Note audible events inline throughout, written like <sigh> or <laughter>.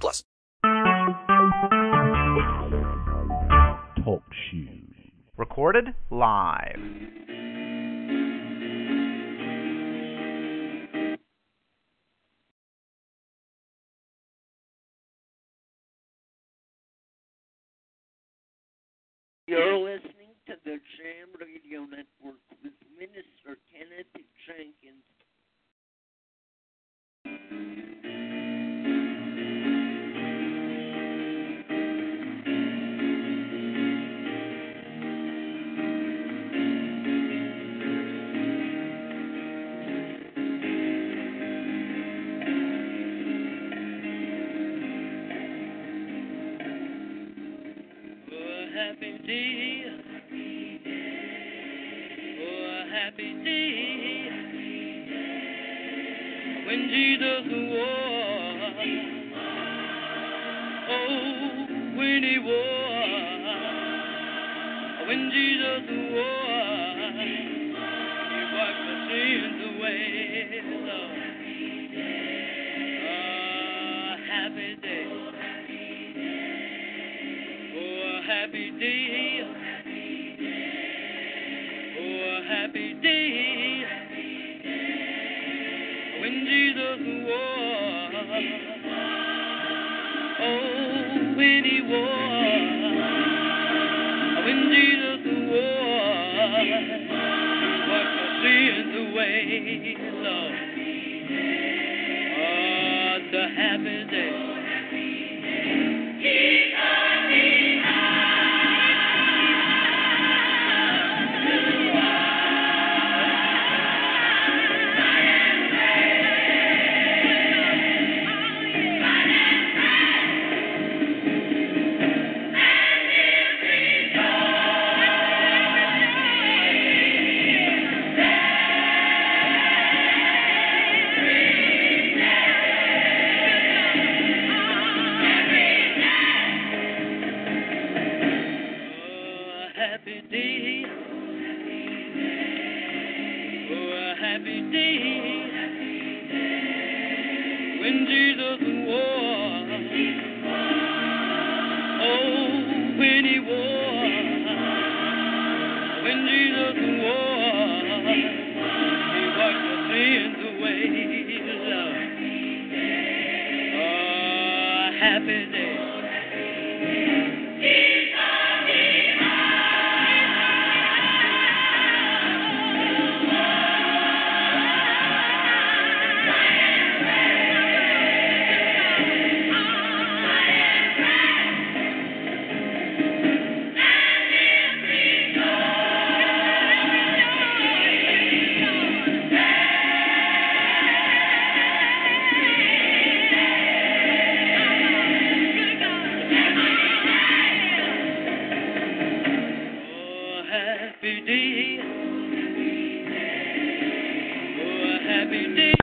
plus. Talk shoes. Recorded live. You're listening to the Jam Radio Network with Minister Kenneth Jenkins. Day. Oh, a happy day. When Jesus was. Oh, when he was. When Jesus was. He wiped the sins away. Oh, a happy day. Happy day. Oh, a happy day. When Jesus was. Oh, when he was. When Jesus was. Wiped the sins away, Lord. Oh, a happy day. happy day. Oh, a happy day.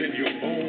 In your bones,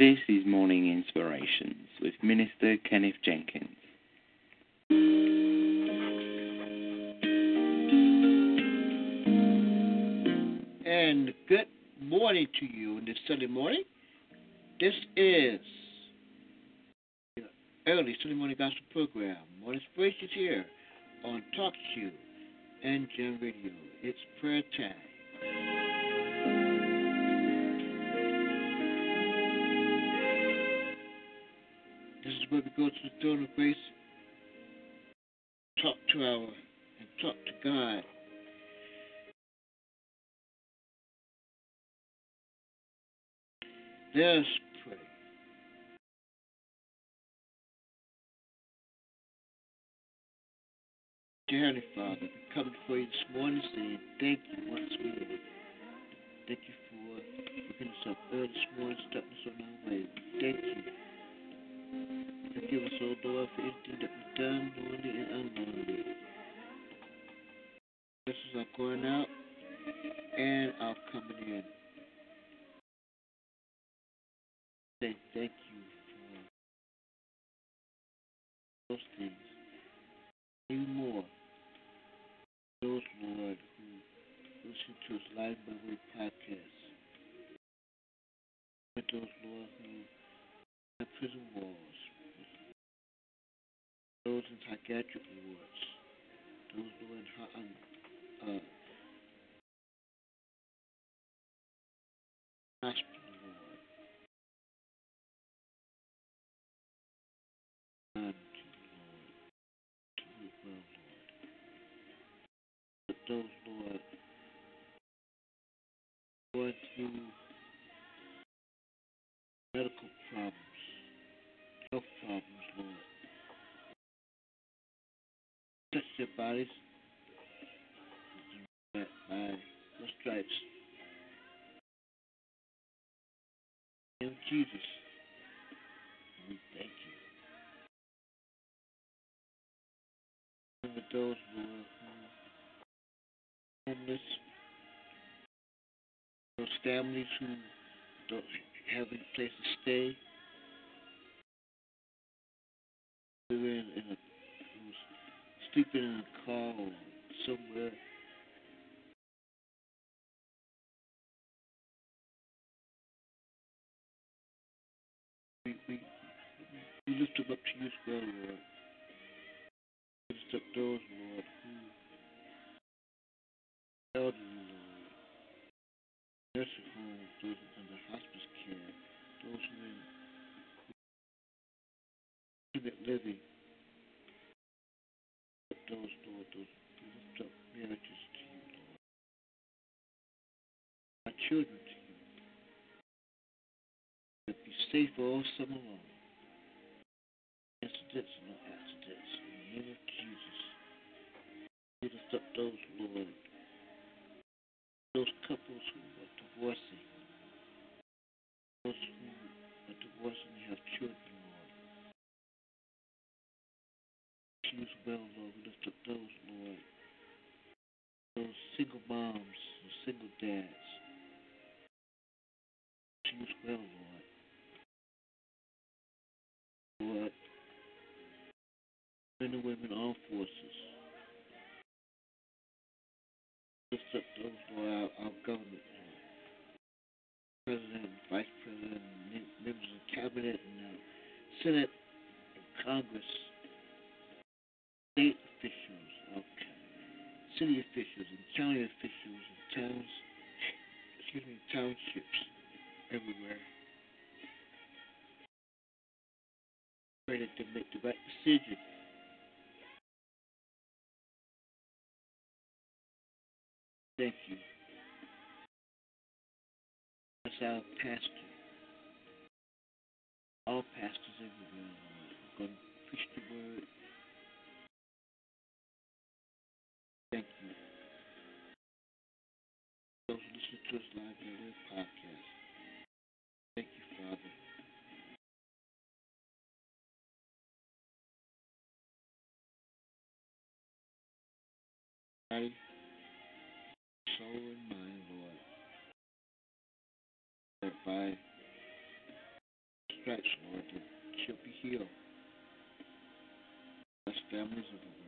This is Lord, for anything that we've done, knowingly and unknowingly. Blessings are going out and are coming in. Say thank you for those things. Even more. Those, Lord, who listen to us live by podcast. And those, Lord, who have prison psychiatric wards. Those, Lord, in ho- um, uh, Bodies by by the stripes. In Jesus, we thank you. Remember those, who are homeless, those families who don't have any place to stay. Living in a, who's sleeping in a car somewhere. We, we, we lift them up to you well, Lord. Lift up those, Lord, who elderly, hmm. Lord, nursing homes, those under hospice care, those who are in living, those, Lord, those lift up marriages to you, Lord. Our children to you. That be safe all summer long. Incidents and no accidents. In the name of Jesus. Lift up those, Lord, those couples who are divorcing, those who are divorcing and have children, Lord. Choose well, Lord. Lift up those, Lord, those single moms and single dads. Choose well, Lord. Lord, men and women, armed forces. Lift up those, Lord, our, our government, Lord. President, Vice President, members of the Cabinet, and uh, Senate, and Congress, state officials, okay, city officials, and county officials, and towns, excuse me, townships everywhere. Ready to make the right decision. Thank you. That's our pastor. All pastors everywhere. We're going to preach the word. On their podcast. Thank you, Father. Body, soul, and mind, Lord. That by stripes, Lord, that she'll be healed. Bless families everywhere.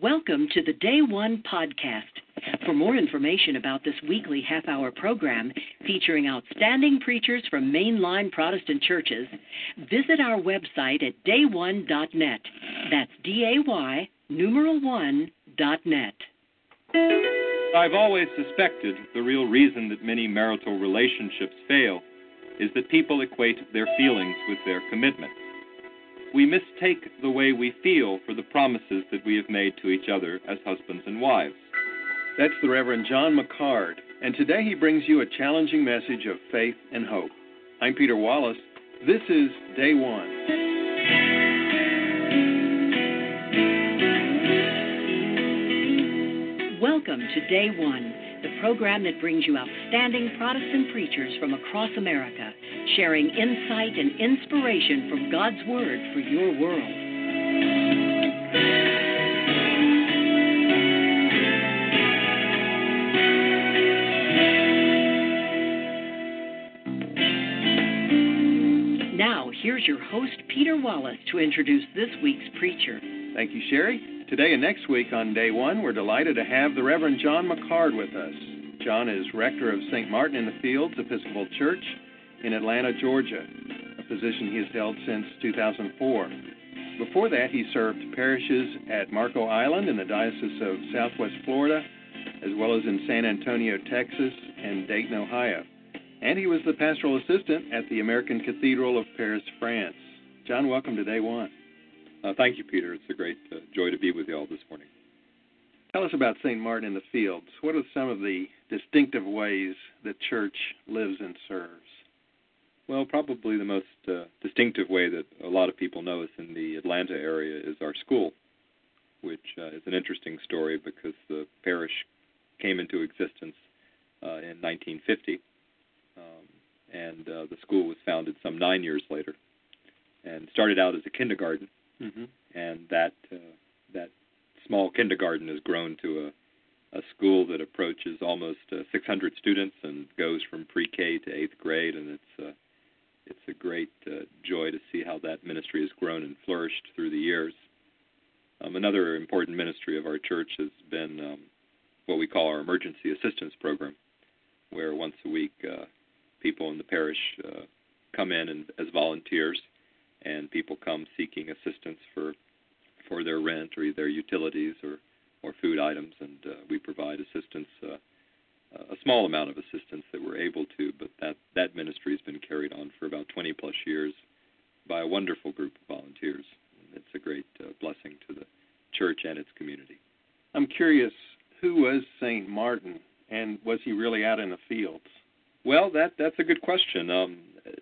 Welcome to the Day One podcast. For more information about this weekly half hour program featuring outstanding preachers from mainline Protestant churches, visit our website at dayone.net. That's D A Y numeral one dot net. I've always suspected the real reason that many marital relationships fail is that people equate their feelings with their commitments? We mistake the way we feel for the promises that we have made to each other as husbands and wives. That's the Reverend John McCard, and today he brings you a challenging message of faith and hope. I'm Peter Wallace. This is Day One. Welcome to Day One, program that brings you outstanding Protestant preachers from across America, sharing insight and inspiration from God's Word for your world. Now, here's your host, Peter Wallace, to introduce this week's preacher. Thank you, Sherry. Today and next week on day one, we're delighted to have the Reverend John McCard with us. John is rector of St. Martin in the Fields Episcopal Church in Atlanta, Georgia, a position he has held since 2004. Before that, he served parishes at Marco Island in the Diocese of Southwest Florida, as well as in San Antonio, Texas, and Dayton, Ohio. And he was the pastoral assistant at the American Cathedral of Paris, France. John, welcome to day one. Uh, thank you, Peter. It's a great uh, joy to be with you all this morning. Tell us about St. Martin in the Fields. What are some of the distinctive ways the church lives and serves? Well, probably the most uh, distinctive way that a lot of people know us in the Atlanta area is our school, which uh, is an interesting story because the parish came into existence uh, in 1950, um, and uh, the school was founded some nine years later, and started out as a kindergarten, Mm-hmm. and that uh, that small kindergarten has grown to a, a school that approaches almost uh, 600 students and goes from pre-K to eighth grade, and it's uh, it's a great uh, joy to see how that ministry has grown and flourished through the years. Um, another important ministry of our church has been um, what we call our emergency assistance program, where once a week uh, people in the parish uh, come in and, as volunteers, and people come seeking assistance for for their rent or their utilities or or food items, and uh, we provide assistance. Uh, a small amount of assistance that we're able to, but that that ministry has been carried on for about 20 plus years by a wonderful group of volunteers. It's a great uh, blessing to the church and its community. I'm curious, who was St. Martin, and was he really out in the fields? Well, that that's a good question. Um,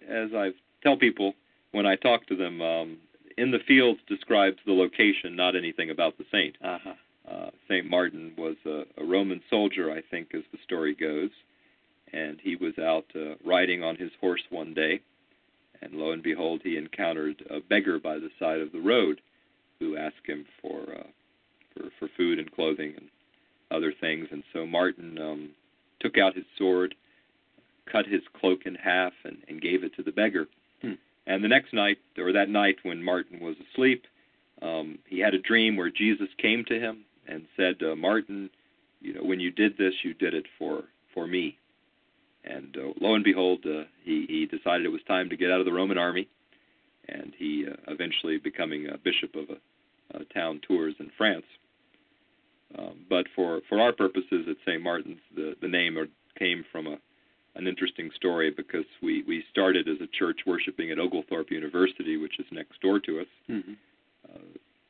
as I tell people when I talk to them, um, in the fields describes the location, not anything about the saint. Uh-huh. Uh, Saint Martin was a, a Roman soldier, I think, as the story goes, and he was out uh, riding on his horse one day, and lo and behold, he encountered a beggar by the side of the road, who asked him for uh, for for food and clothing and other things, and so Martin um, took out his sword, cut his cloak in half, and, and gave it to the beggar. And the next night, or that night when Martin was asleep, um, he had a dream where Jesus came to him and said, uh, "Martin, you know, when you did this, you did it for for me." And uh, lo and behold, uh, he he decided it was time to get out of the Roman army, and he uh, eventually becoming a bishop of a, a town Tours in France. Um, but for for our purposes at St. Martin's, the the name came from a an interesting story because we we started as a church worshiping at Oglethorpe University, which is next door to us. Mm-hmm. Uh,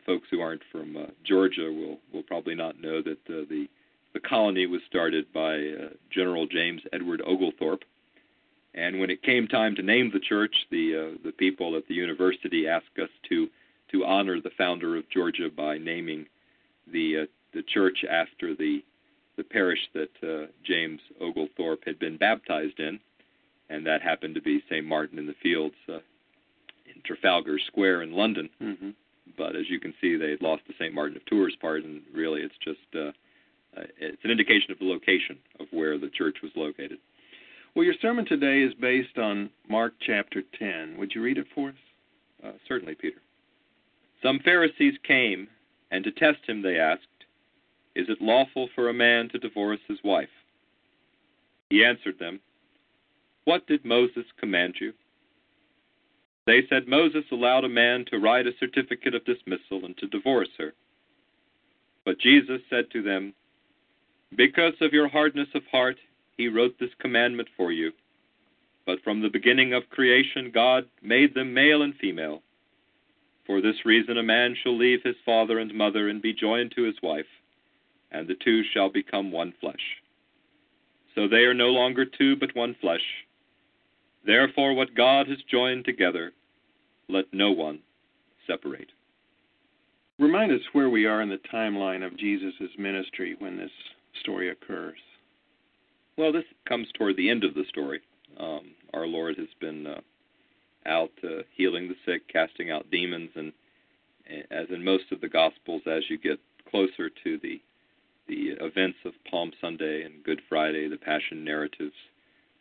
folks who aren't from uh, Georgia will will probably not know that uh, the the colony was started by uh, General James Edward Oglethorpe, and when it came time to name the church, the uh, the people at the university asked us to to honor the founder of Georgia by naming the uh, the church after the the parish that uh, James Oglethorpe had been baptized in, and that happened to be St. Martin in the Fields uh, in Trafalgar Square in London. Mm-hmm. But as you can see, they had lost the St. Martin of Tours part, and really it's just uh, uh, it's an indication of the location of where the church was located. Well, your sermon today is based on Mark chapter 10. Would you read it for us? Uh, certainly, Peter. Some Pharisees came, and to test him they asked, Is it lawful for a man to divorce his wife? He answered them, What did Moses command you? They said Moses allowed a man to write a certificate of dismissal and to divorce her. But Jesus said to them, Because of your hardness of heart, he wrote this commandment for you. But from the beginning of creation, God made them male and female. For this reason, a man shall leave his father and mother and be joined to his wife, and the two shall become one flesh. So they are no longer two, but one flesh. Therefore, what God has joined together, let no one separate. Remind us where we are in the timeline of Jesus' ministry when this story occurs? Well, this comes toward the end of the story. Um, our Lord has been uh, out uh, healing the sick, casting out demons, and as in most of the Gospels, as you get closer to the the events of Palm Sunday and Good Friday, the Passion narratives,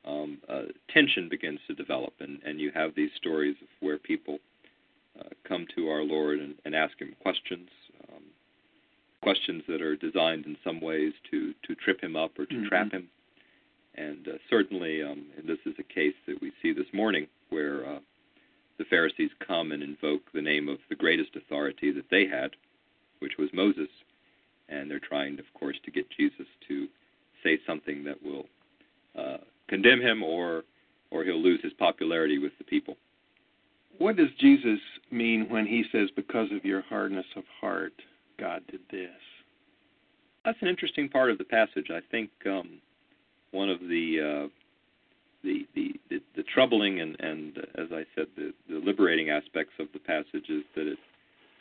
um, uh, tension begins to develop, and, and you have these stories of where people uh, come to our Lord and, and ask Him questions, um, questions that are designed in some ways to to trip Him up or to Mhm. trap Him. And uh, certainly, um, and this is a case that we see this morning where uh, the Pharisees come and invoke the name of the greatest authority that they had, which was Moses, and they're trying, of course, to get Jesus to say something that will uh, condemn him, or or he'll lose his popularity with the people. What does Jesus mean when he says, Because of your hardness of heart, God did this? That's an interesting part of the passage. I think um, one of the, uh, the, the the the troubling and and uh, as I said, the, the liberating aspects of the passage is that it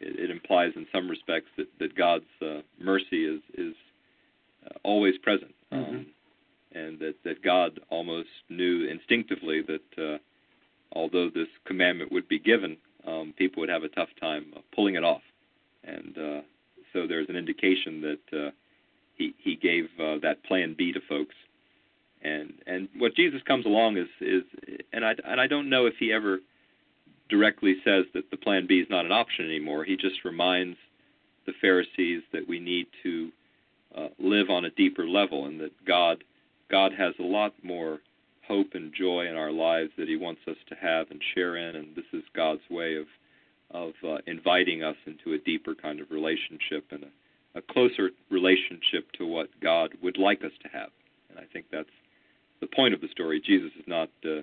it, it implies in some respects that that God's uh, mercy is is uh, always present, um, and that that God almost knew instinctively that uh, although this commandment would be given, um, people would have a tough time uh, pulling it off, and uh, so there's an indication that uh, he he gave uh, that plan B to folks, and and what Jesus comes along is is and I and I don't know if he ever directly says that the plan B is not an option anymore. He just reminds the Pharisees that we need to uh, live on a deeper level, and that God God has a lot more hope and joy in our lives that He wants us to have and share in, and this is God's way of of uh, inviting us into a deeper kind of relationship and a, a closer relationship to what God would like us to have. And I think that's the point of the story. Jesus is not uh,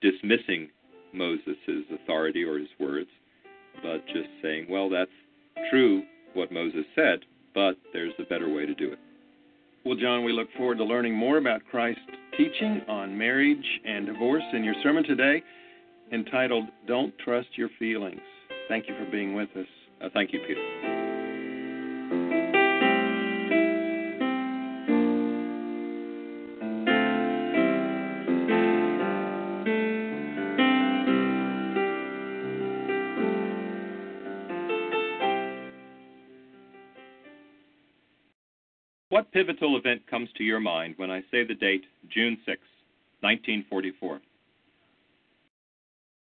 dismissing Moses' authority or his words, but just saying, well, that's true what Moses said, but there's a better way to do it. Well, John, we look forward to learning more about Christ's teaching on marriage and divorce in your sermon today entitled Don't Trust Your Feelings. Thank you for being with us. Uh, thank you, Peter. Pivotal event comes to your mind when I say the date June 6, 1944?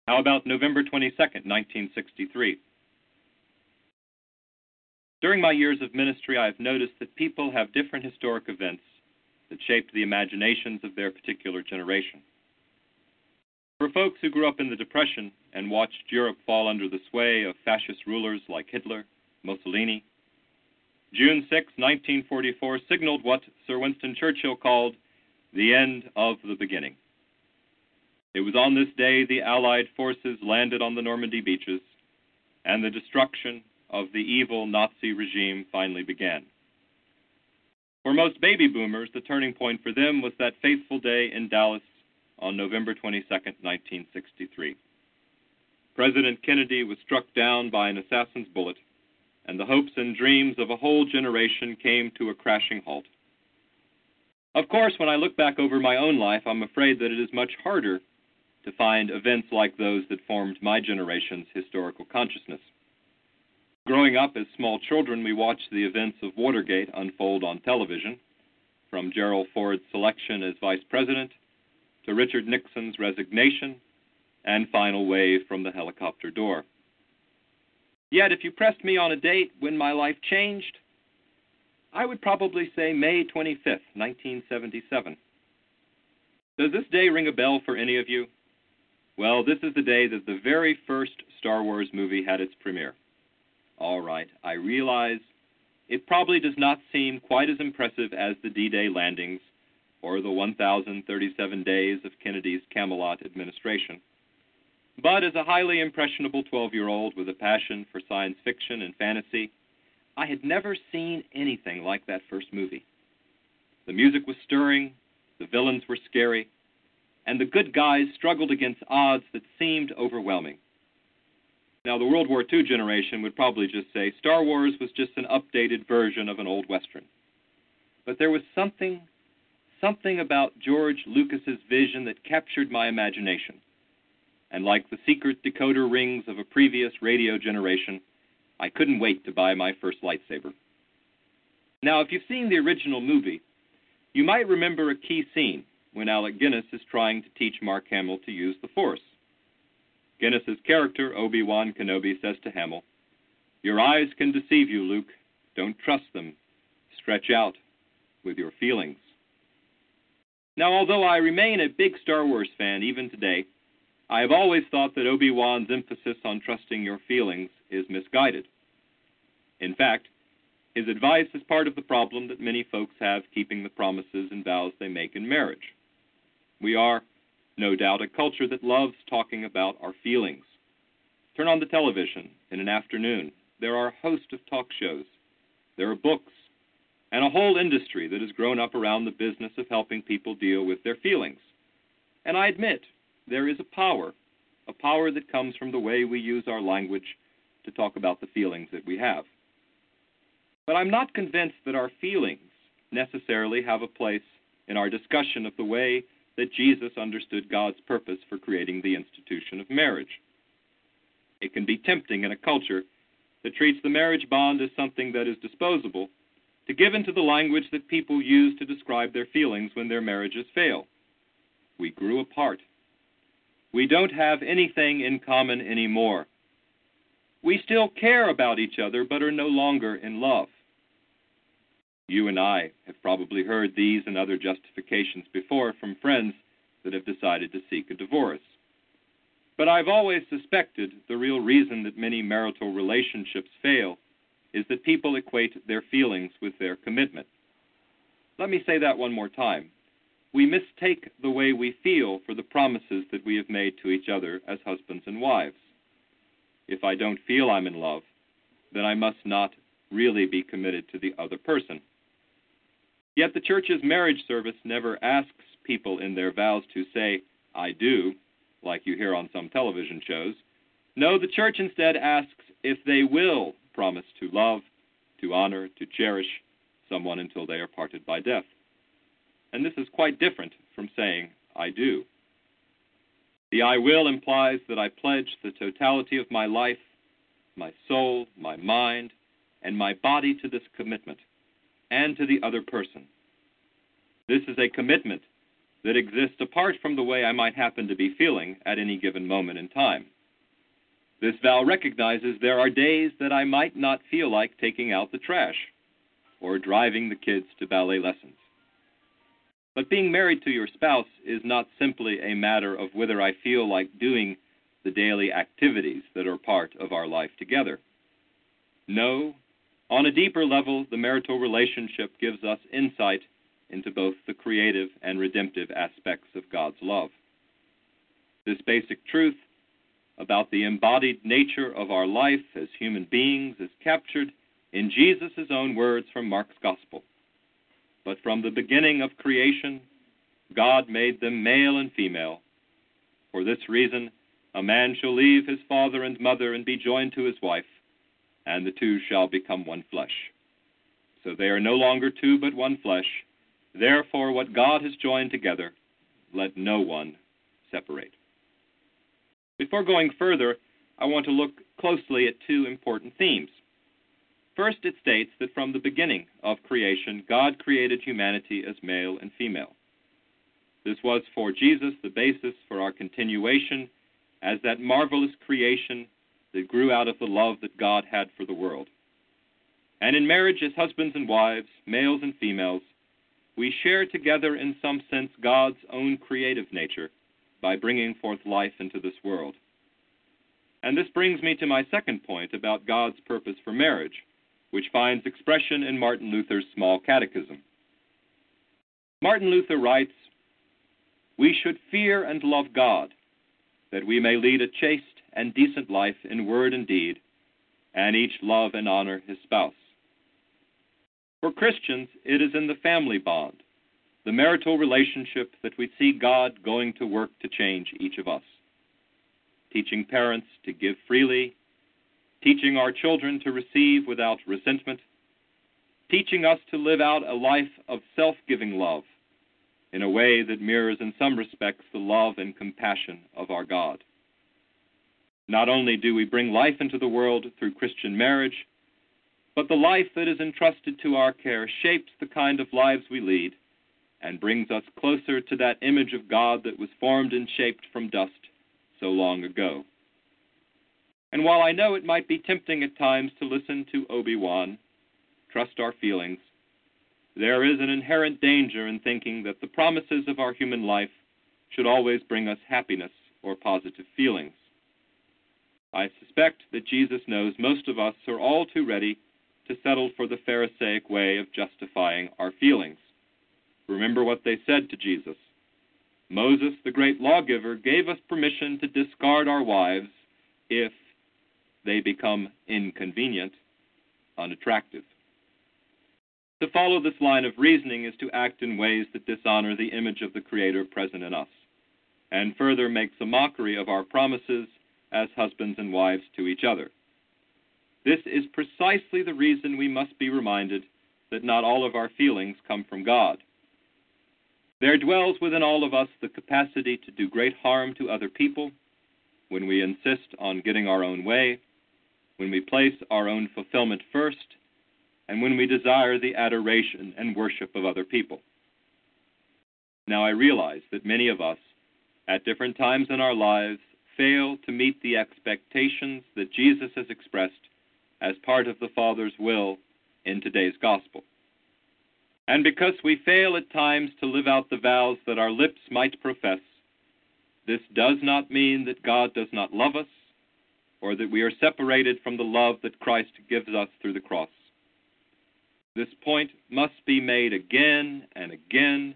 How about November 22, 1963? During my years of ministry, I have noticed that people have different historic events that shaped the imaginations of their particular generation. For folks who grew up in the Depression and watched Europe fall under the sway of fascist rulers like Hitler, Mussolini, June 6, 1944 signaled what Sir Winston Churchill called the end of the beginning. It was on this day the Allied forces landed on the Normandy beaches, and the destruction of the evil Nazi regime finally began. For most baby boomers, the turning point for them was that fateful day in Dallas on November 22, 1963. President Kennedy was struck down by an assassin's bullet, and the hopes and dreams of a whole generation came to a crashing halt. Of course, when I look back over my own life, I'm afraid that it is much harder to find events like those that formed my generation's historical consciousness. Growing up as small children, we watched the events of Watergate unfold on television, from Gerald Ford's selection as vice president to Richard Nixon's resignation and final wave from the helicopter door. Yet, if you pressed me on a date when my life changed, I would probably say May 25th, 1977. Does this day ring a bell for any of you? Well, this is the day that the very first Star Wars movie had its premiere. All right, I realize it probably does not seem quite as impressive as the D Day landings or the 1,037 days of Kennedy's Camelot administration. But as a highly impressionable 12 year old with a passion for science fiction and fantasy, I had never seen anything like that first movie. The music was stirring, the villains were scary, and the good guys struggled against odds that seemed overwhelming. Now, the World War II generation would probably just say Star Wars was just an updated version of an old Western. but there was something something about George Lucas's vision that captured my imagination. And like the secret decoder rings of a previous radio generation, I couldn't wait to buy my first lightsaber. Now, if you've seen the original movie, you might remember a key scene when Alec Guinness is trying to teach Mark Hamill to use the Force. Guinness's character, Obi-Wan Kenobi, says to Hamill, Your eyes can deceive you, Luke. Don't trust them. Stretch out with your feelings. Now, although I remain a big Star Wars fan even today, I have always thought that Obi Wan's emphasis on trusting your feelings is misguided. In fact, his advice is part of the problem that many folks have keeping the promises and vows they make in marriage. We are, no doubt, a culture that loves talking about our feelings. Turn on the television in an afternoon. There are a host of talk shows. There are books, and a whole industry that has grown up around the business of helping people deal with their feelings. And I admit, there is a power, a power that comes from the way we use our language to talk about the feelings that we have. But I'm not convinced that our feelings necessarily have a place in our discussion of the way that Jesus understood God's purpose for creating the institution of marriage. It can be tempting in a culture that treats the marriage bond as something that is disposable to give into the language that people use to describe their feelings when their marriages fail. We grew apart. We don't have anything in common anymore. We still care about each other, but are no longer in love. You and I have probably heard these and other justifications before from friends that have decided to seek a divorce. But I've always suspected the real reason that many marital relationships fail is that people equate their feelings with their commitment. Let me say that one more time. We mistake the way we feel for the promises that we have made to each other as husbands and wives. If I don't feel I'm in love, then I must not really be committed to the other person. Yet the church's marriage service never asks people in their vows to say, I do, like you hear on some television shows. No, the church instead asks if they will promise to love, to honor, to cherish someone until they are parted by death. And this is quite different from saying, I do. The I will implies that I pledge the totality of my life, my soul, my mind, and my body to this commitment and to the other person. This is a commitment that exists apart from the way I might happen to be feeling at any given moment in time. This vow recognizes there are days that I might not feel like taking out the trash or driving the kids to ballet lessons. But being married to your spouse is not simply a matter of whether I feel like doing the daily activities that are part of our life together. No, on a deeper level, the marital relationship gives us insight into both the creative and redemptive aspects of God's love. This basic truth about the embodied nature of our life as human beings is captured in Jesus' own words from Mark's Gospel. But from the beginning of creation, God made them male and female. For this reason, a man shall leave his father and mother and be joined to his wife, and the two shall become one flesh. So they are no longer two, but one flesh. Therefore, what God has joined together, let no one separate. Before going further, I want to look closely at two important themes. First, it states that from the beginning of creation, God created humanity as male and female. This was for Jesus the basis for our continuation as that marvelous creation that grew out of the love that God had for the world. And in marriage, as husbands and wives, males and females, we share together in some sense God's own creative nature by bringing forth life into this world. And this brings me to my second point about God's purpose for marriage, which finds expression in Martin Luther's Small Catechism. Martin Luther writes, We should fear and love God, that we may lead a chaste and decent life in word and deed, and each love and honor his spouse. For Christians, it is in the family bond, the marital relationship, that we see God going to work to change each of us. Teaching parents to give freely, teaching our children to receive without resentment, teaching us to live out a life of self giving love in a way that mirrors, in some respects, the love and compassion of our God. Not only do we bring life into the world through Christian marriage, but the life that is entrusted to our care shapes the kind of lives we lead and brings us closer to that image of God that was formed and shaped from dust so long ago. And while I know it might be tempting at times to listen to Obi Wan, trust our feelings, there is an inherent danger in thinking that the promises of our human life should always bring us happiness or positive feelings. I suspect that Jesus knows most of us are all too ready to settle for the Pharisaic way of justifying our feelings. Remember what they said to Jesus. Moses, the great lawgiver, gave us permission to discard our wives if they become inconvenient, unattractive. To follow this line of reasoning is to act in ways that dishonor the image of the Creator present in us, and further makes a mockery of our promises as husbands and wives to each other. This is precisely the reason we must be reminded that not all of our feelings come from God. There dwells within all of us the capacity to do great harm to other people when we insist on getting our own way, when we place our own fulfillment first, and when we desire the adoration and worship of other people. Now, I realize that many of us, at different times in our lives, fail to meet the expectations that Jesus has expressed as part of the Father's will in today's gospel. And because we fail at times to live out the vows that our lips might profess, this does not mean that God does not love us or that we are separated from the love that Christ gives us through the cross. This point must be made again and again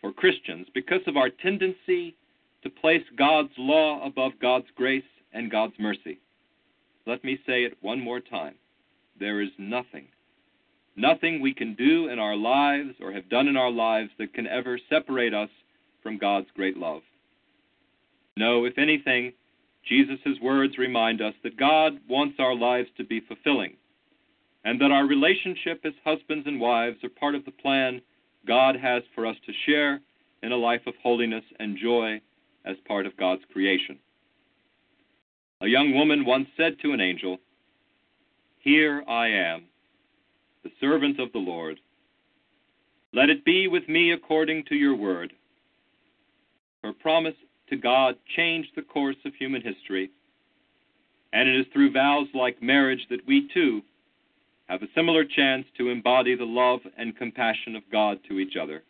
for Christians because of our tendency to place God's law above God's grace and God's mercy. Let me say it one more time. There is nothing, nothing we can do in our lives or have done in our lives that can ever separate us from God's great love. No, if anything, Jesus' words remind us that God wants our lives to be fulfilling, and that our relationship as husbands and wives are part of the plan God has for us to share in a life of holiness and joy as part of God's creation. A young woman once said to an angel, Here I am, the servant of the Lord. Let it be with me according to your word. Her promise to God changed the course of human history, and it is through vows like marriage that we too have a similar chance to embody the love and compassion of God to each other,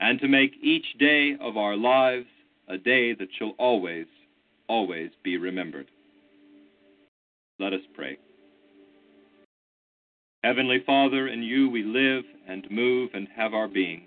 and to make each day of our lives a day that shall always always be remembered. Let us pray. Heavenly Father, in you we live and move and have our being.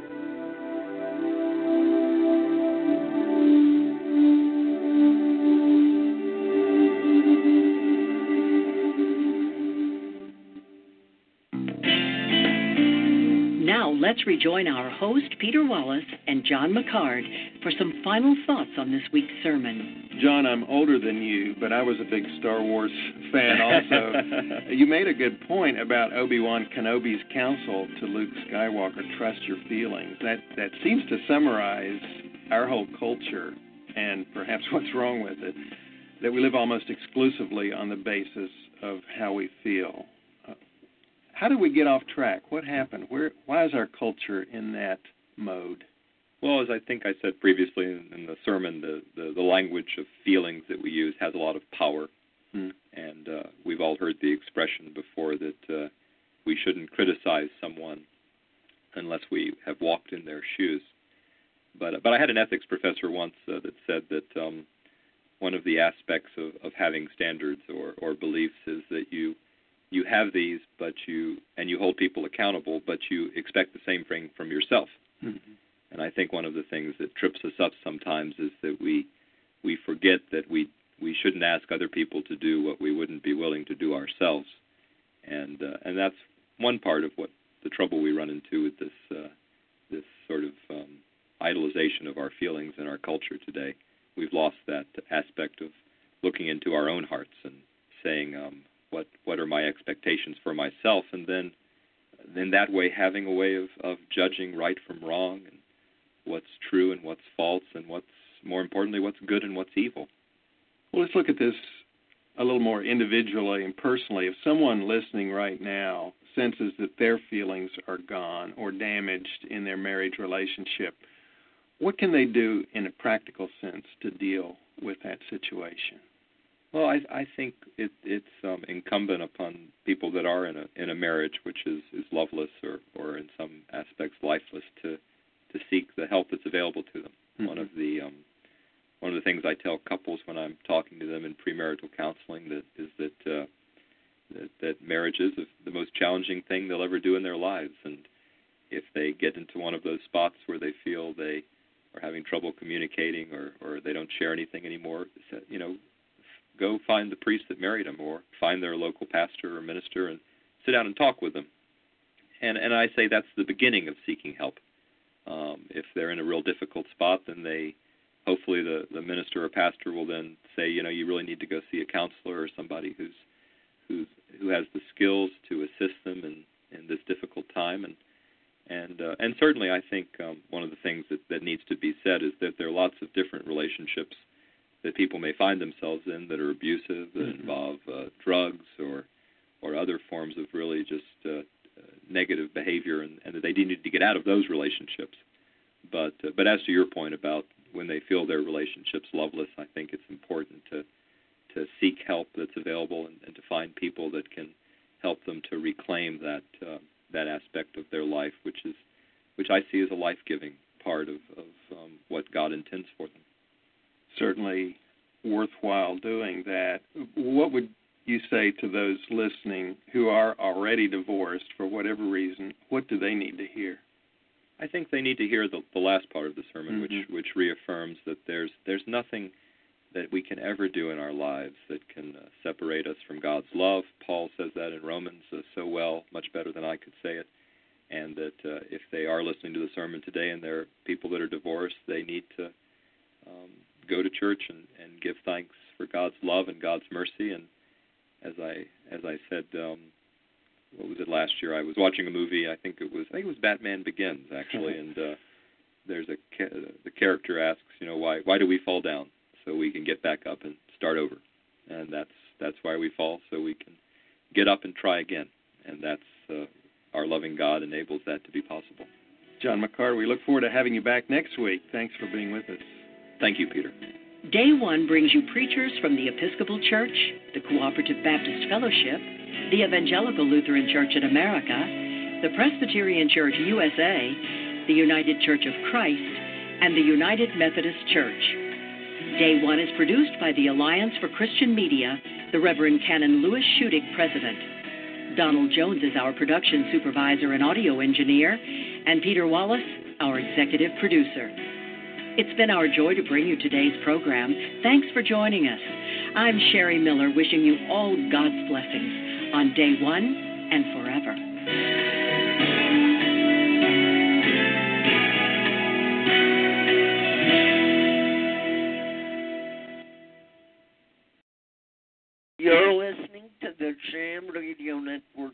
Let's rejoin our host, Peter Wallace, and John McCard for some final thoughts on this week's sermon. John, I'm older than you, but I was a big Star Wars fan also. <laughs> you made a good point about Obi-Wan Kenobi's counsel to Luke Skywalker, trust your feelings. That that seems to summarize our whole culture and perhaps <laughs> what's wrong with it. That we live almost exclusively on the basis of how we feel. Uh, how did we get off track? What happened? Where why is our culture in that mode? Well, as I think I said previously in, in the sermon, the, the, the language of feelings that we use has a lot of power. Hmm. And uh, we've all heard the expression before that uh, we shouldn't criticize someone unless we have walked in their shoes. But but I had an ethics professor once uh, that said that um, one of the aspects of, of having standards or, or beliefs is that you you have these, but you and you hold people accountable, but you expect the same thing from yourself. Mm-hmm. And I think one of the things that trips us up sometimes is that we we forget that we we shouldn't ask other people to do what we wouldn't be willing to do ourselves, and uh, and that's one part of what the trouble we run into with this uh, this sort of um, idolization of our feelings in our culture today. We've lost that aspect of looking into our own hearts and saying um, what what are my expectations for myself, and then in that way having a way of, of judging right from wrong and what's true and what's false and what's more importantly what's good and what's evil. Well, let's look at this a little more individually and personally. If someone listening right now senses that their feelings are gone or damaged in their marriage relationship, what can they do in a practical sense to deal with that situation? Well, I, I think it, it's um, incumbent upon people that are in a in a marriage which is, is loveless or, or in some aspects lifeless to to seek the help that's available to them. Mm-hmm. One of the um, one of the things I tell couples when I'm talking to them in premarital counseling that is that uh, that, that marriage is the most challenging thing they'll ever do in their lives, and if they get into one of those spots where they feel they are having trouble communicating or or they don't share anything anymore, you know, go find the priest that married them or find their local pastor or minister and sit down and talk with them. And and I say that's the beginning of seeking help. Um, if they're in a real difficult spot, then they hopefully the the minister or pastor will then say, you know, you really need to go see a counselor or somebody who's who's who has the skills to assist them in in this difficult time and and uh, and certainly I think um, one of the things that that needs to be said is that there are lots of different relationships that people may find themselves in that are abusive, that mm-hmm. involve uh, drugs or or other forms of really just uh, negative behavior, and, and that they need to get out of those relationships. But uh, but as to your point about when they feel their relationships loveless, I think it's important to to seek help that's available and, and to find people that can help them to reclaim that uh, that aspect of their life, which is which I see as a life-giving part of, of um, what God intends for them certainly worthwhile doing that. What would you say to those listening who are already divorced for whatever reason? What do they need to hear? I think they need to hear the, the last part of the sermon, mm-hmm. which which reaffirms that there's there's nothing that we can ever do in our lives that can uh, separate us from God's love. Paul says that in Romans uh, so well, much better than I could say it. And that uh, if they are listening to the sermon today and there are people that are divorced, they need to um, go to church and, and give thanks for God's love and God's mercy. And as I as I said, um, what was it last year? I was watching a movie. I think it was I think it was Batman Begins actually, <laughs> and uh, there's a the character asks, you know, why why do we fall down? So we can get back up and start over, and that's that's why we fall, so we can get up and try again, and that's uh, our loving God enables that to be possible. John McCard, we look forward to having you back next week. Thanks for being with us. Thank you, Peter. Day One brings you preachers from the Episcopal Church, the Cooperative Baptist Fellowship, the Evangelical Lutheran Church in America, the Presbyterian Church USA, the United Church of Christ, and the United Methodist Church. Day One is produced by the Alliance for Christian Media, the Reverend Canon Louis Schueddig, President. Donald Jones is our production supervisor and audio engineer, and Peter Wallace, our executive producer. It's been our joy to bring you today's program. Thanks for joining us. I'm Sherry Miller, wishing you all God's blessings on day one and forever. You're listening to the Jam Radio Network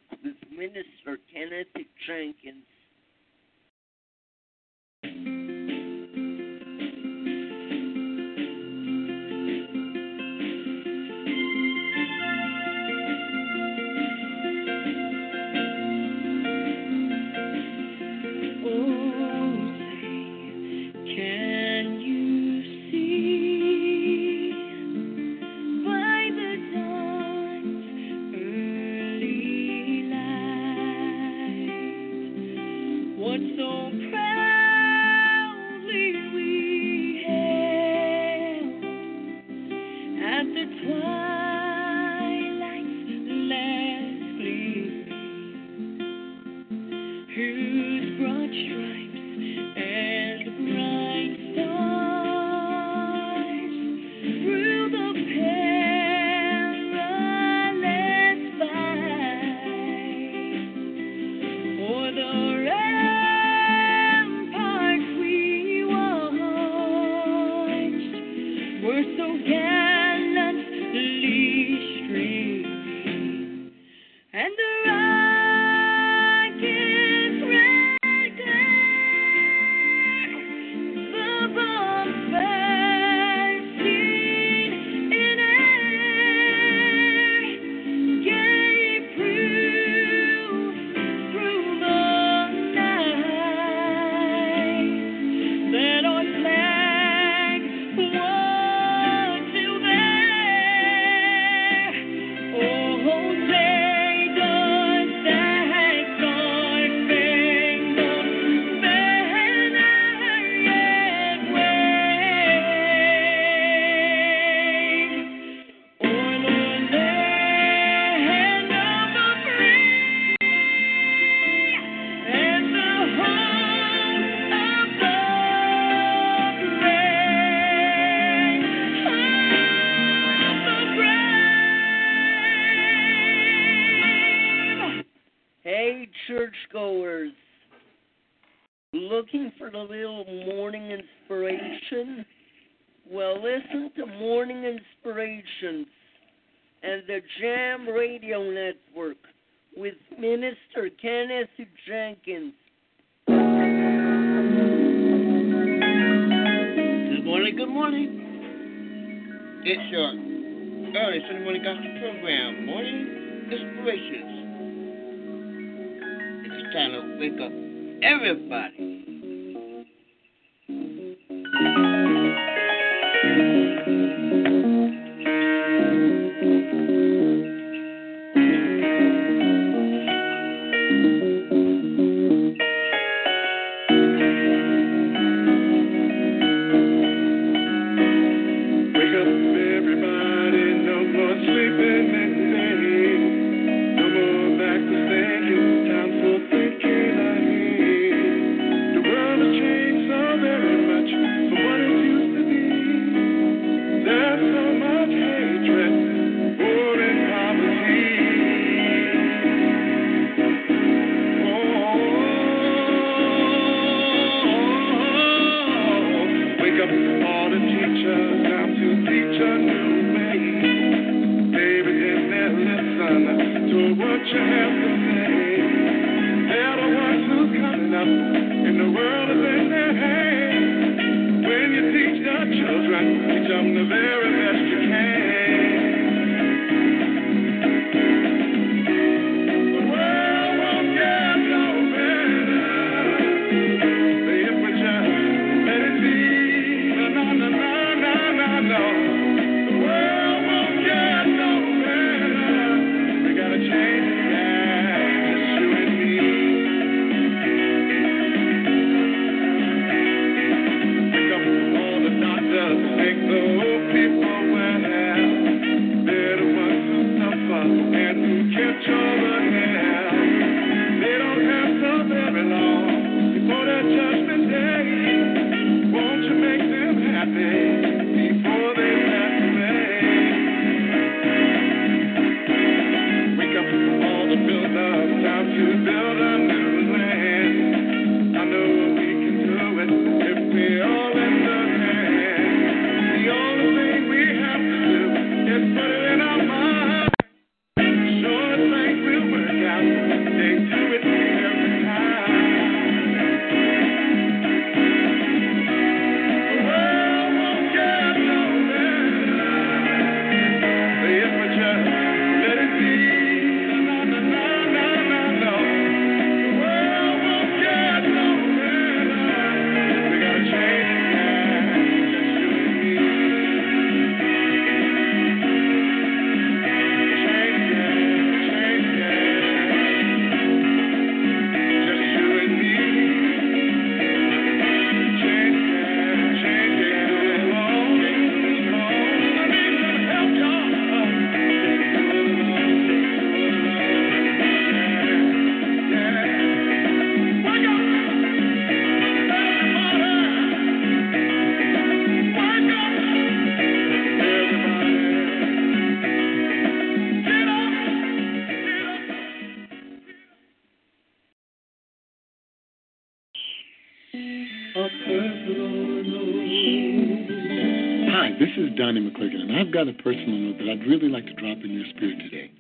I've got a personal note that I'd really like to drop in your spirit today.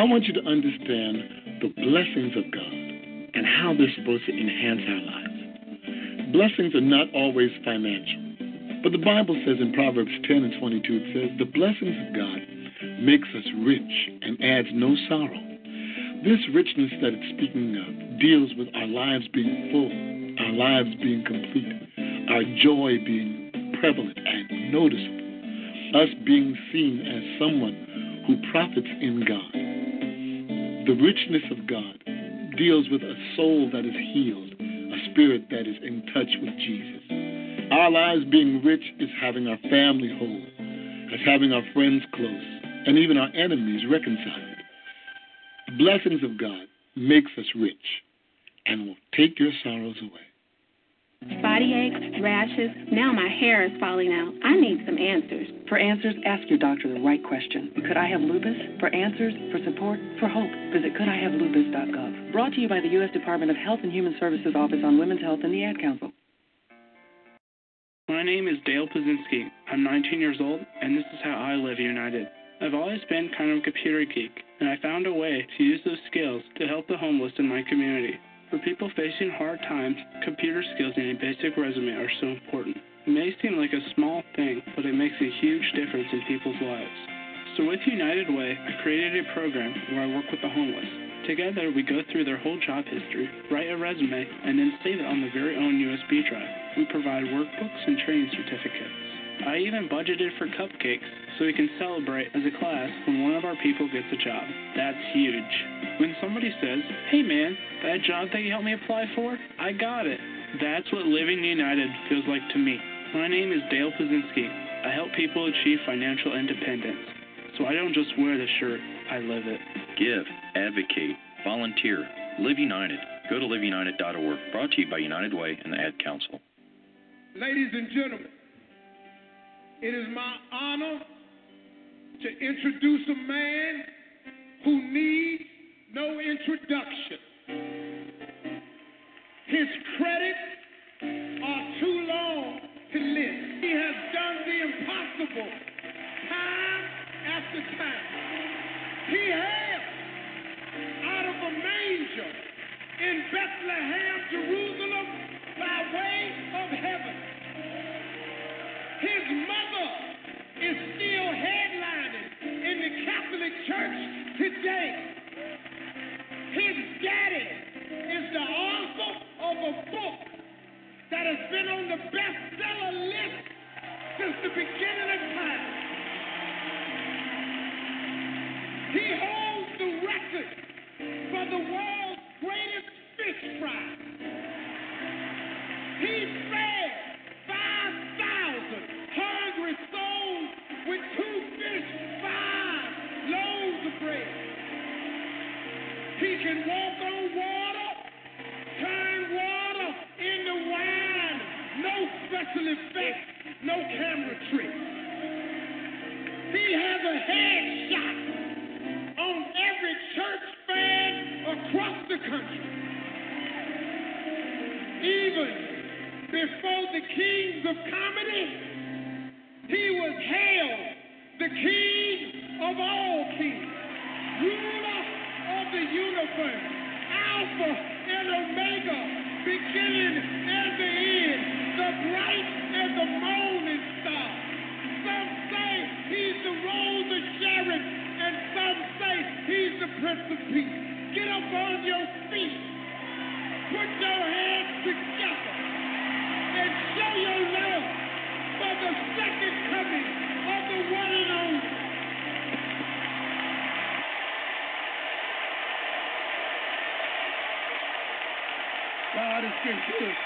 I want you to understand the blessings of God and how they're supposed to enhance our lives. Blessings are not always financial, but the Bible says in Proverbs 10 and 22, it says, The blessings of God makes us rich and adds no sorrow. This richness that it's speaking of deals with our lives being full, our lives being complete, our joy being prevalent and noticeable us being seen as someone who profits in God. The richness of God deals with a soul that is healed, a spirit that is in touch with Jesus. Our lives being rich is having our family whole, as having our friends close, and even our enemies reconciled. The blessings of God makes us rich and will take your sorrows away. Body aches, rashes, now my hair is falling out. I need some answers. For answers, ask your doctor the right question. Could I have lupus? For answers, for support, for hope, visit couldIhavelupus.gov. Brought to you by the U.S. Department of Health and Human Services Office on Women's Health and the Ad Council. My name is Dale Pazinski. I'm 19 years old, and this is how I live united. I've always been kind of a computer geek, and I found a way to use those skills to help the homeless in my community. For people facing hard times, computer skills and a basic resume are so important. It may seem like a small thing, but it makes a huge difference in people's lives. So with United Way, I created a program where I work with the homeless. Together, we go through their whole job history, write a resume, and then save it on their very own USB drive. We provide workbooks and training certificates. I even budgeted for cupcakes so we can celebrate as a class when one of our people gets a job. That's huge. When somebody says, hey man, that job that you helped me apply for, I got it. That's what Living United feels like to me. My name is Dale Pazinski. I help people achieve financial independence. So I don't just wear the shirt, I live it. Give, advocate, volunteer, Live United. Go to liveunited.org. Brought to you by United Way and the Ad Council. Ladies and gentlemen, it is my honor to introduce a man who needs no introduction. His credits are too long to list. He has done the impossible time after time. He hails out of a manger in Bethlehem, Jerusalem, by way of heaven. His mother is still headlining in the Catholic Church today. His daddy is the author of a book that has been on the bestseller list since the beginning of time. He holds the record for the world's greatest fish fry. He fed loaves. He can walk on water, turn water into wine, no special effects, no camera tricks. He has a headshot on every church fan across the country. Even before the kings of comedy, he was hailed the king of all kings, ruler of the universe, Alpha and Omega, beginning and the end, the bright and the morning star. Some say he's the rose of Sharon, and some say he's the Prince of Peace. Get up on your feet, put your hands together, and show your love for the second coming of the one and only. God has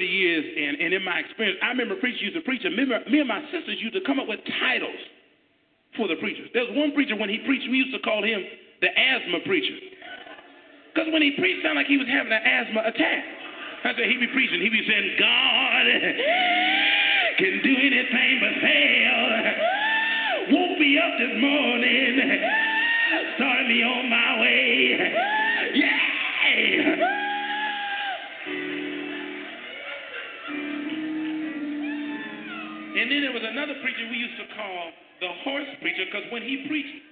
30 years and, and in my experience, I remember preachers used to preach, and me and my sisters used to come up with titles for the preachers. There's one preacher, when he preached, we used to call him the asthma preacher. Because when he preached, it sounded like he was having an asthma attack. I said, he'd be preaching, he'd be saying, God can do anything but fail. Won't be up this morning, started me on my way. Yeah! then there was another preacher we used to call the horse preacher because when he preached,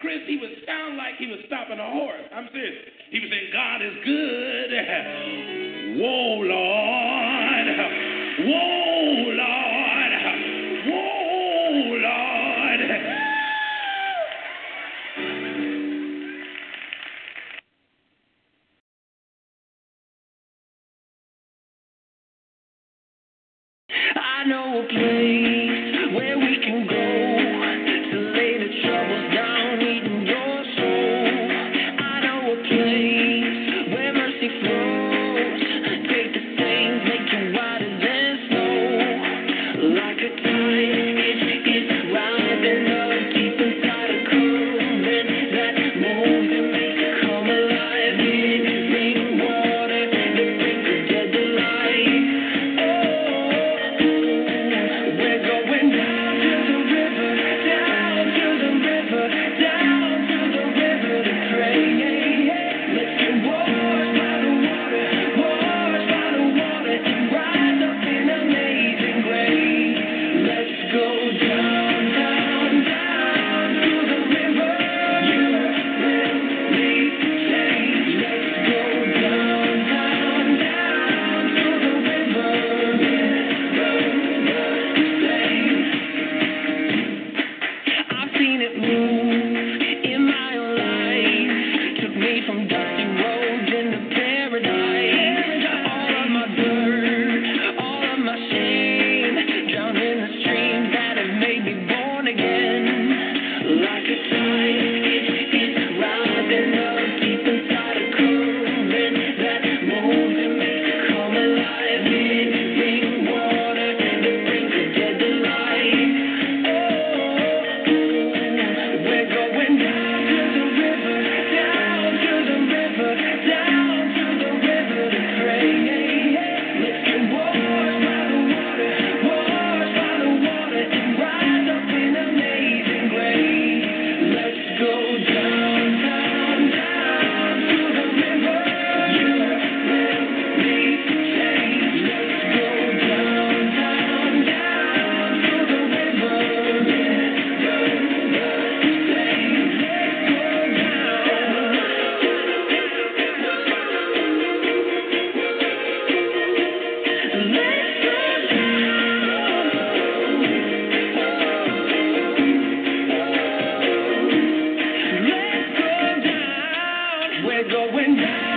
Chris, he would sound like he was stopping a horse. I'm serious. He was saying, God is good. Whoa, Lord. Whoa. Going down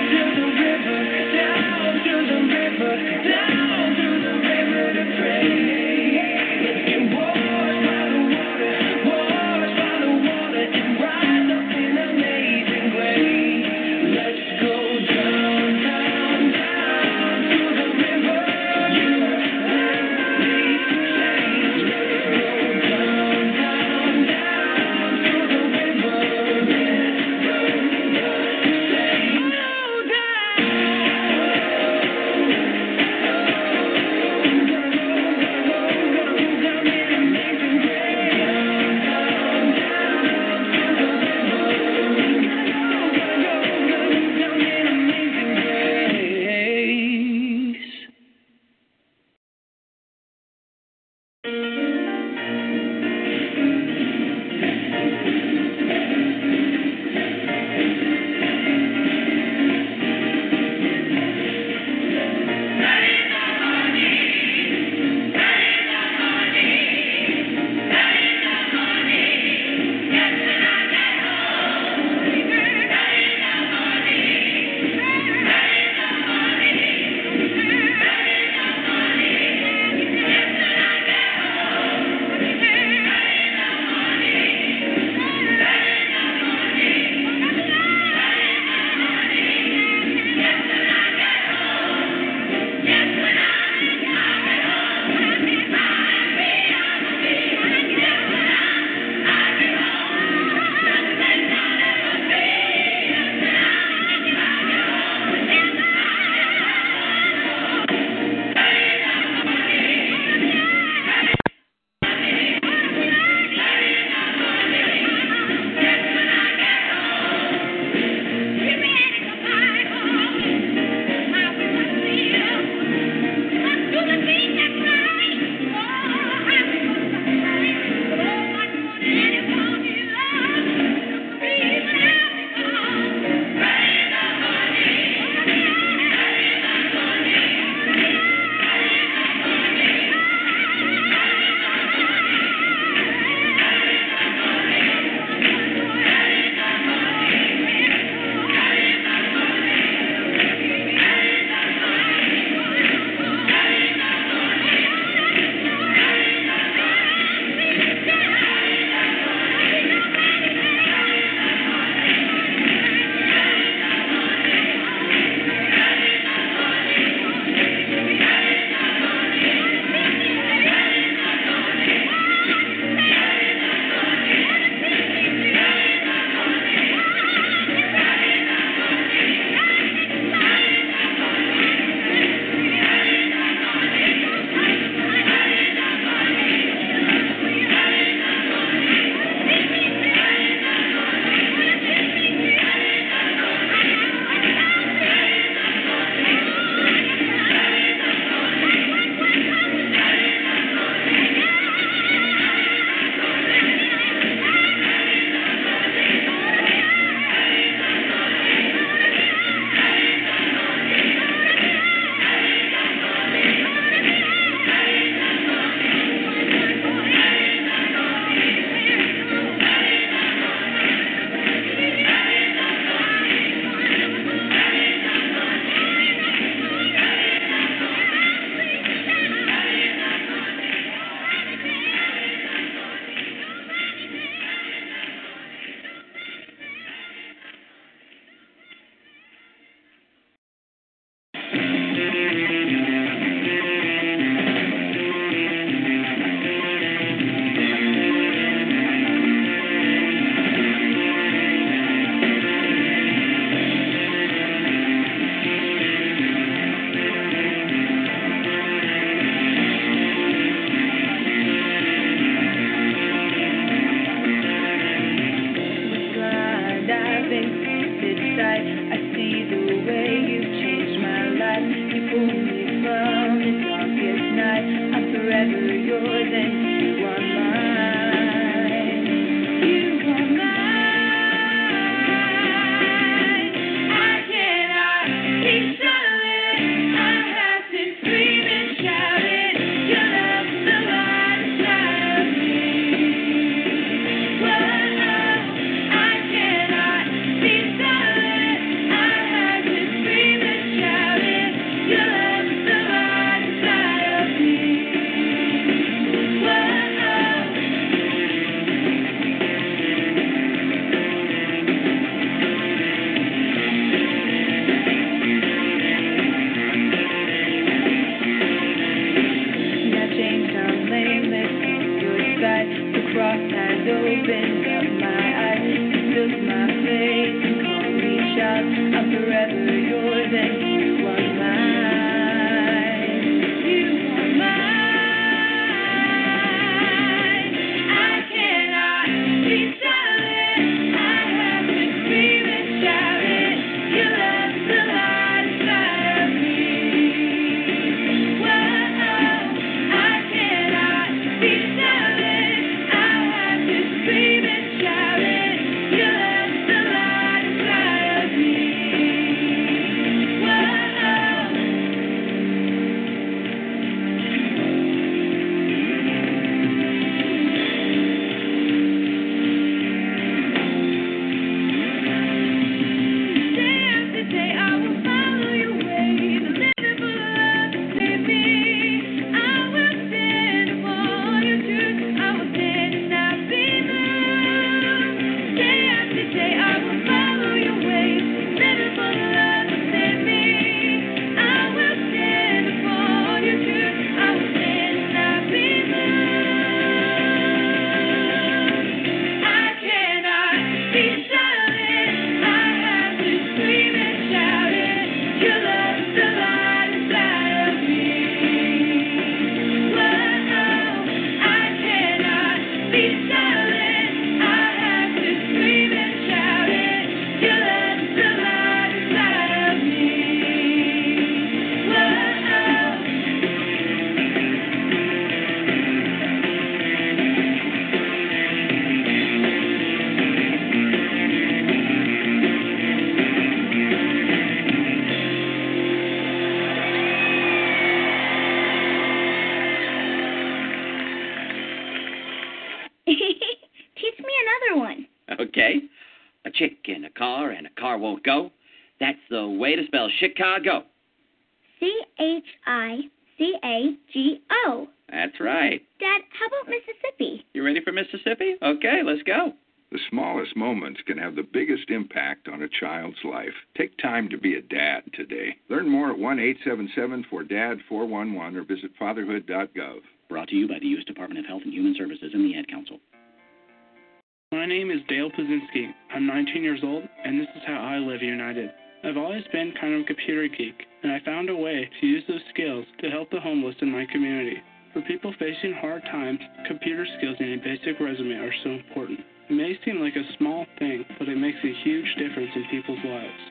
Chicago. C H I C A G O. That's right. Dad, how about Mississippi? You ready for Mississippi? Okay, let's go. The smallest moments can have the biggest impact on a child's life. Take time to be a dad today. Learn more at 1 877 4 DAD 411 or visit fatherhood.gov. Brought to you by the U.S. Department of Health and Human Services and the Ad Council. My name is Dale Pazinski. I'm 19 years old, and this is how I live here in united. I've always been kind of a computer geek, and I found a way to use those skills to help the homeless in my community. For people facing hard times, computer skills and a basic resume are so important. It may seem like a small thing, but it makes a huge difference in people's lives.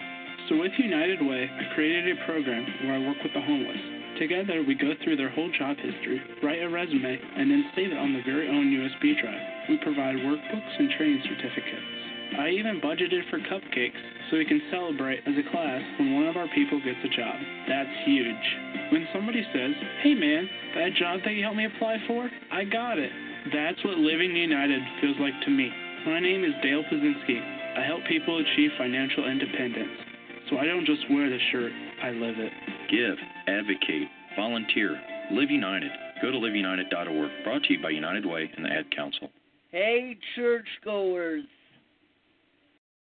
So with United Way, I created a program where I work with the homeless. Together, we go through their whole job history, write a resume, and then save it on their very own USB drive. We provide workbooks and training certificates. I even budgeted for cupcakes so we can celebrate as a class when one of our people gets a job. That's huge. When somebody says, hey man, that job that you helped me apply for, I got it. That's what Living United feels like to me. My name is Dale Pazinski. I help people achieve financial independence. So I don't just wear the shirt, I live it. Give, advocate, volunteer, Live United. Go to liveunited.org. Brought to you by United Way and the Ad Council. Hey, churchgoers.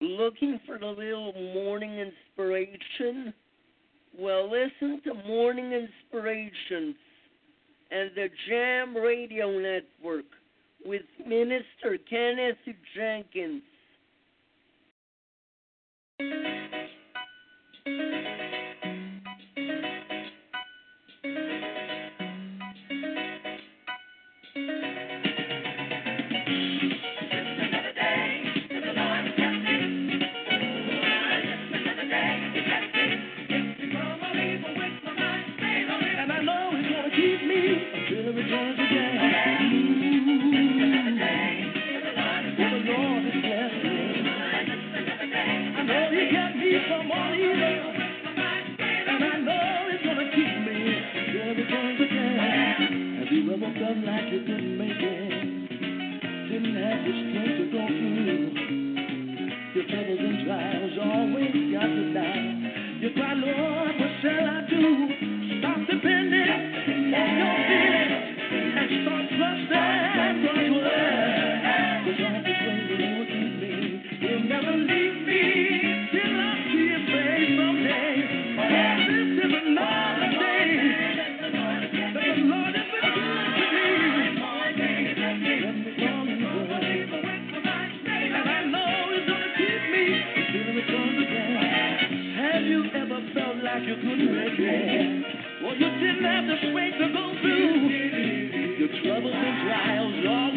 Looking for a little morning inspiration? Well, listen to Morning Inspirations and the Jam Radio Network with Minister Kenneth Jenkins. have the strength to go through your troubles and trials.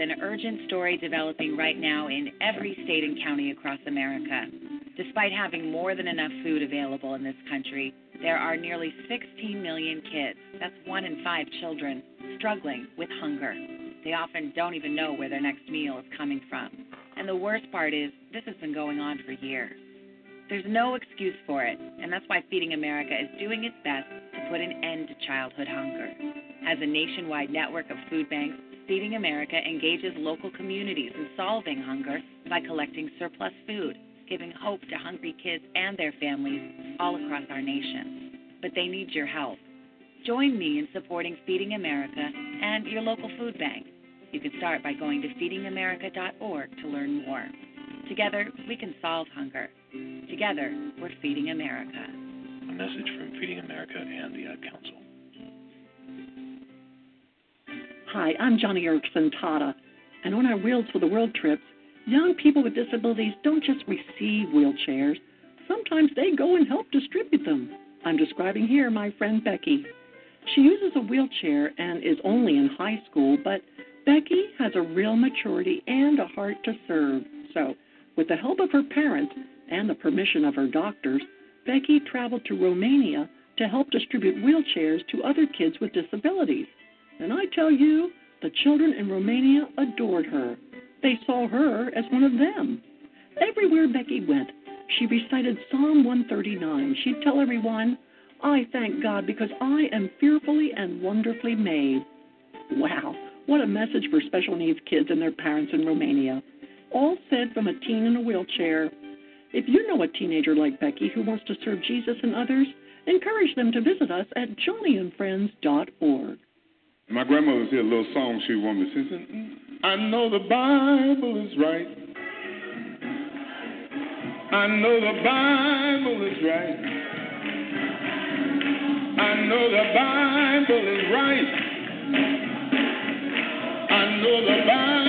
An urgent story developing right now in every state and county across America. Despite having more than enough food available in this country, there are nearly 16 million kids, that's one in five children, struggling with hunger. They often don't even know where their next meal is coming from. And the worst part is, this has been going on for years. There's no excuse for it, and that's why Feeding America is doing its best to put an end to childhood hunger. As a nationwide network of food banks, Feeding America engages local communities in solving hunger by collecting surplus food, giving hope to hungry kids and their families all across our nation. But they need your help. Join me in supporting Feeding America and your local food bank. You can start by going to feedingamerica.org to learn more. Together, we can solve hunger. Together, we're Feeding America. A message from Feeding America and the Ad Council. Hi, I'm Joni Eareckson Tada, and on our Wheels for the World trips, young people with disabilities don't just receive wheelchairs, sometimes they go and help distribute them. I'm describing here my friend Becky. She uses a wheelchair and is only in high school, but Becky has a real maturity and a heart to serve. So, with the help of her parents and the permission of her doctors, Becky traveled to Romania to help distribute wheelchairs to other kids with disabilities. And I tell you, the children in Romania adored her. They saw her as one of them. Everywhere Becky went, she recited Psalm 139. She'd tell everyone, I thank God because I am fearfully and wonderfully made. Wow, what a message for special needs kids and their parents in Romania. All said from a teen in a wheelchair. If you know a teenager like Becky who wants to serve Jesus and others, encourage them to visit us at joniandfriends.org. My grandmother said a little song she wanted me to sing. Mm, I know the Bible is right. I know the Bible is right. I know the Bible is right. I know the Bible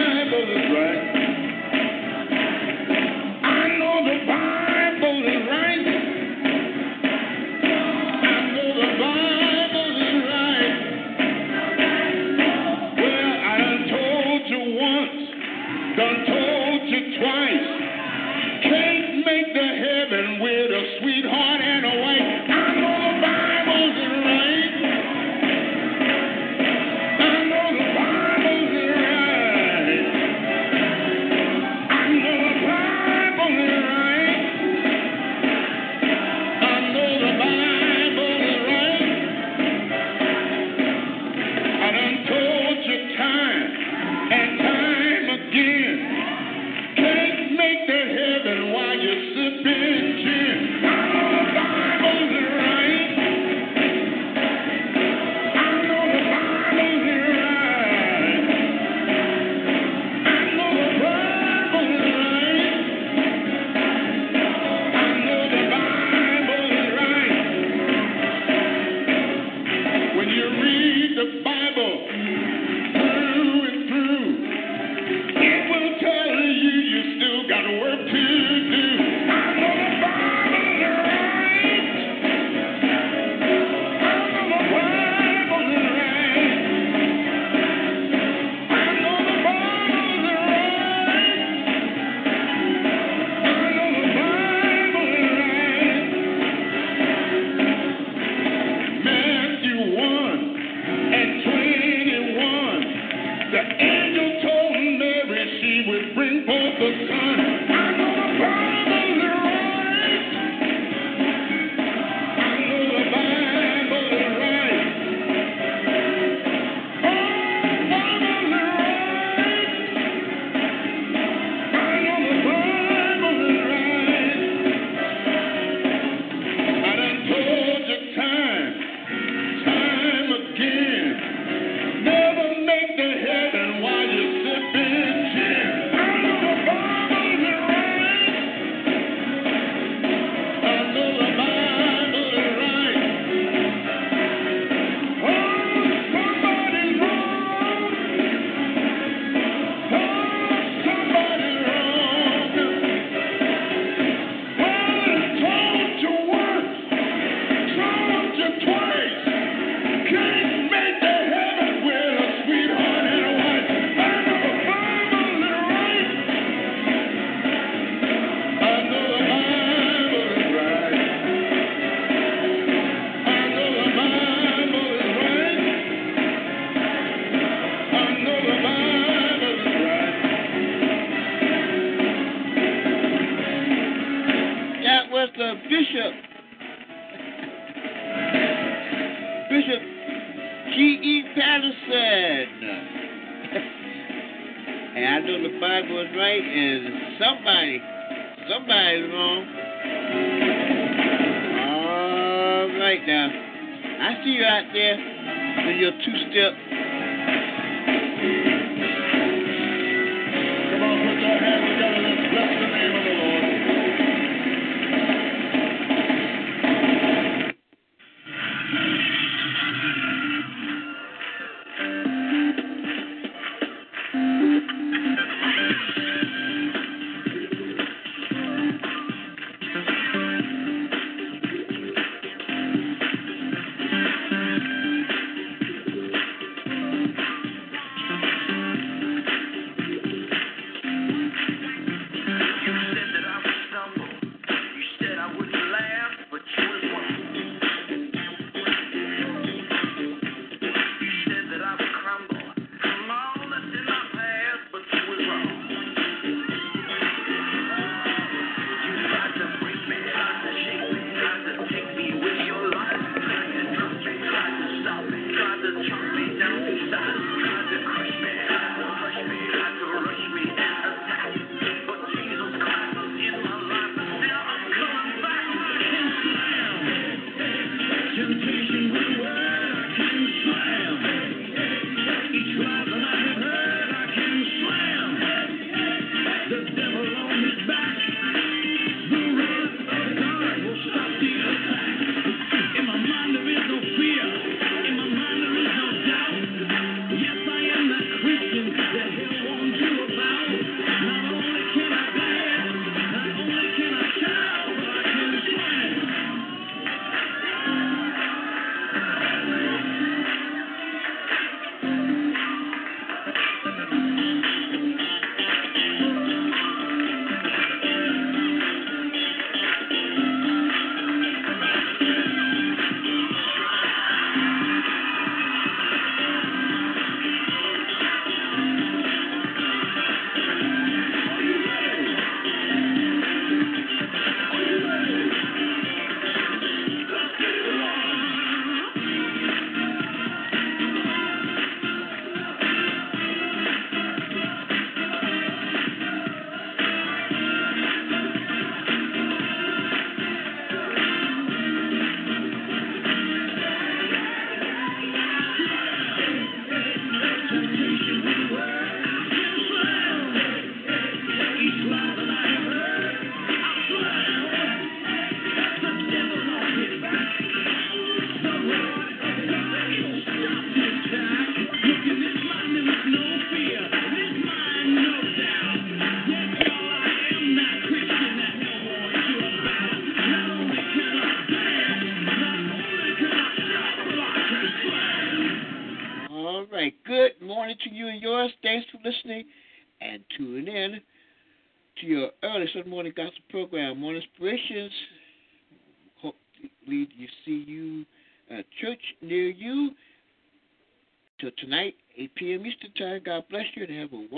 Bishop. Bishop G.E. Patterson. and I know the Bible is right, and somebody, somebody's wrong. All right now. I see you out there with your two-step. Come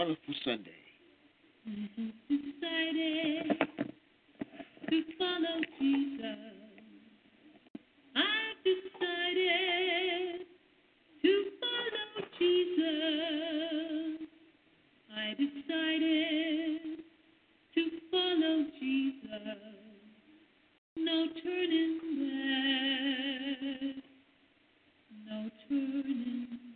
wonderful Sunday. decided to follow Jesus. I've decided to follow Jesus. I decided to follow Jesus. No turning back. No turning back.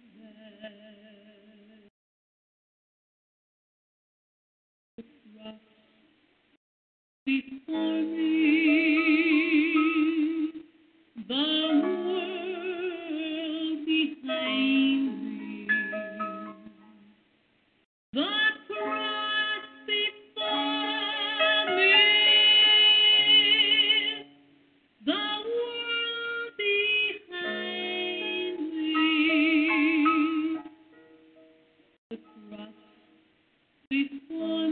before me, the world behind me, the cross before me, the world behind me, the cross before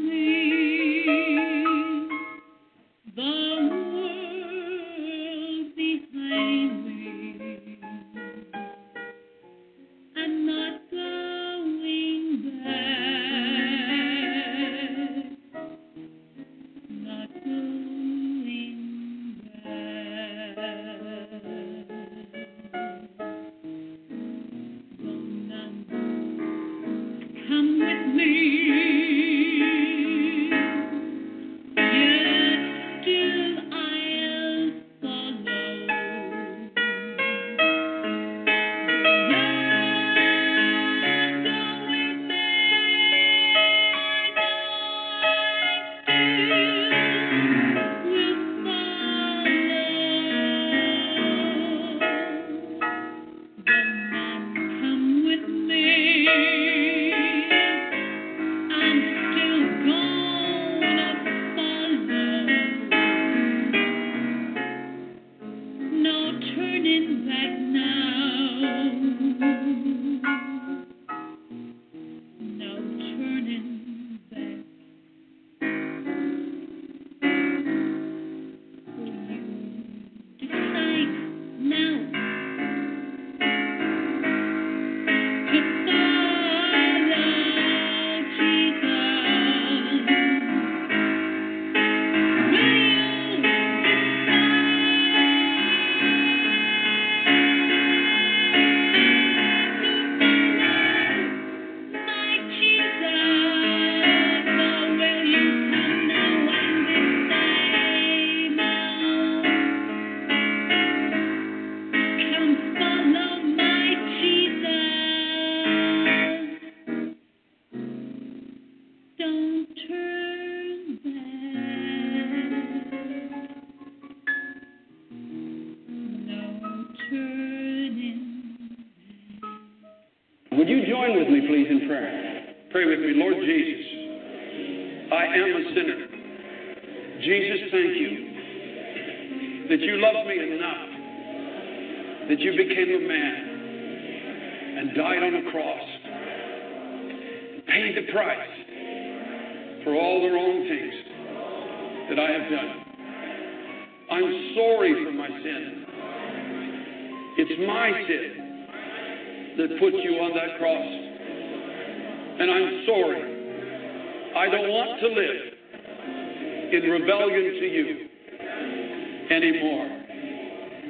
anymore.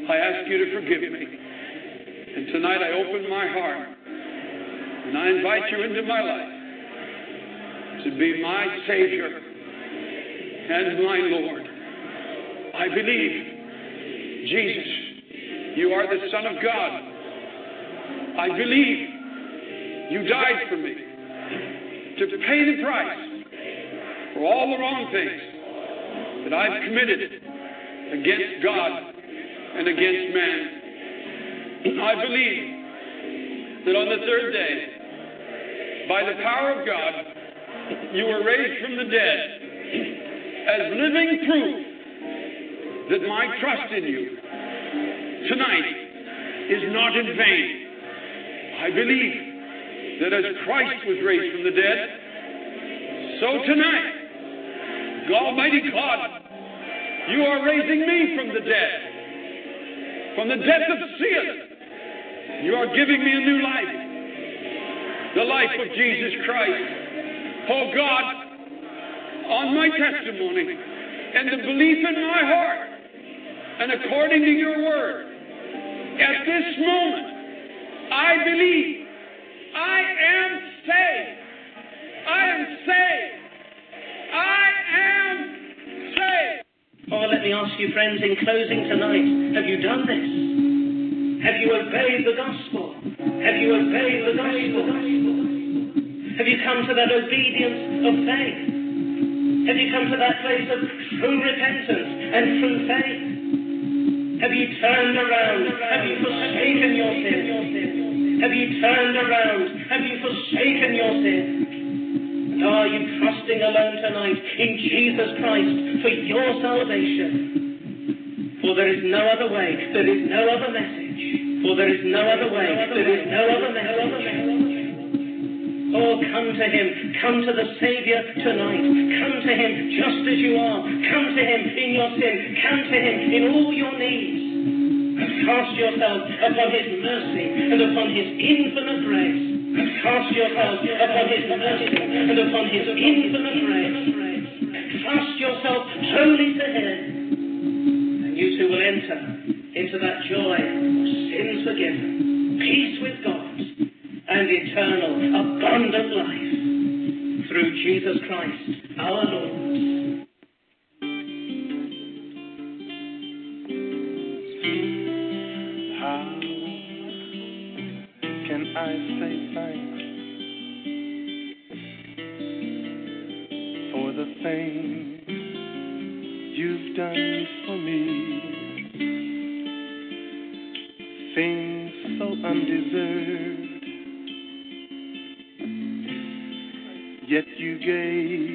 I ask you to forgive me. And tonight I open my heart and I invite you into my life to be my Savior and my Lord. I believe, Jesus, you are the Son of God. I believe you died for me to pay the price for all the wrong things that I've committed against God and against man. I believe that on the third day, by the power of God, you were raised from the dead as living proof that my trust in you tonight is not in vain. I believe that as Christ was raised from the dead, so tonight, Almighty God, you are raising me from the dead, from the death of sin. You are giving me a new life, the life of Jesus Christ. Oh God, on my testimony and the belief in my heart, and according to your word, at this moment, I believe I am saved. I am saved. Me ask you, friends, in closing tonight, have you done this? Have you obeyed the gospel? Have you obeyed the gospel? Have you come to that obedience of faith? Have you come to that place of true repentance and true faith? Have you turned around? Have you forsaken your sin? Have you turned around? Have you forsaken your sin? Are you trusting alone tonight in Jesus Christ for your salvation? For there is no other way, there is no other message. For there is no other way, there is no other message. Oh, come to Him. Come to the Savior tonight. Come to Him just as you are. Come to Him in your sin. Come to Him in all your needs. And cast yourself upon His mercy and upon His infinite grace. Cast yourself upon His mercy and upon His infinite grace. Cast yourself wholly to Him. And you too will enter into that joy of sins forgiven, peace with God, and eternal, abundant life. Through Jesus Christ, our Lord. Gave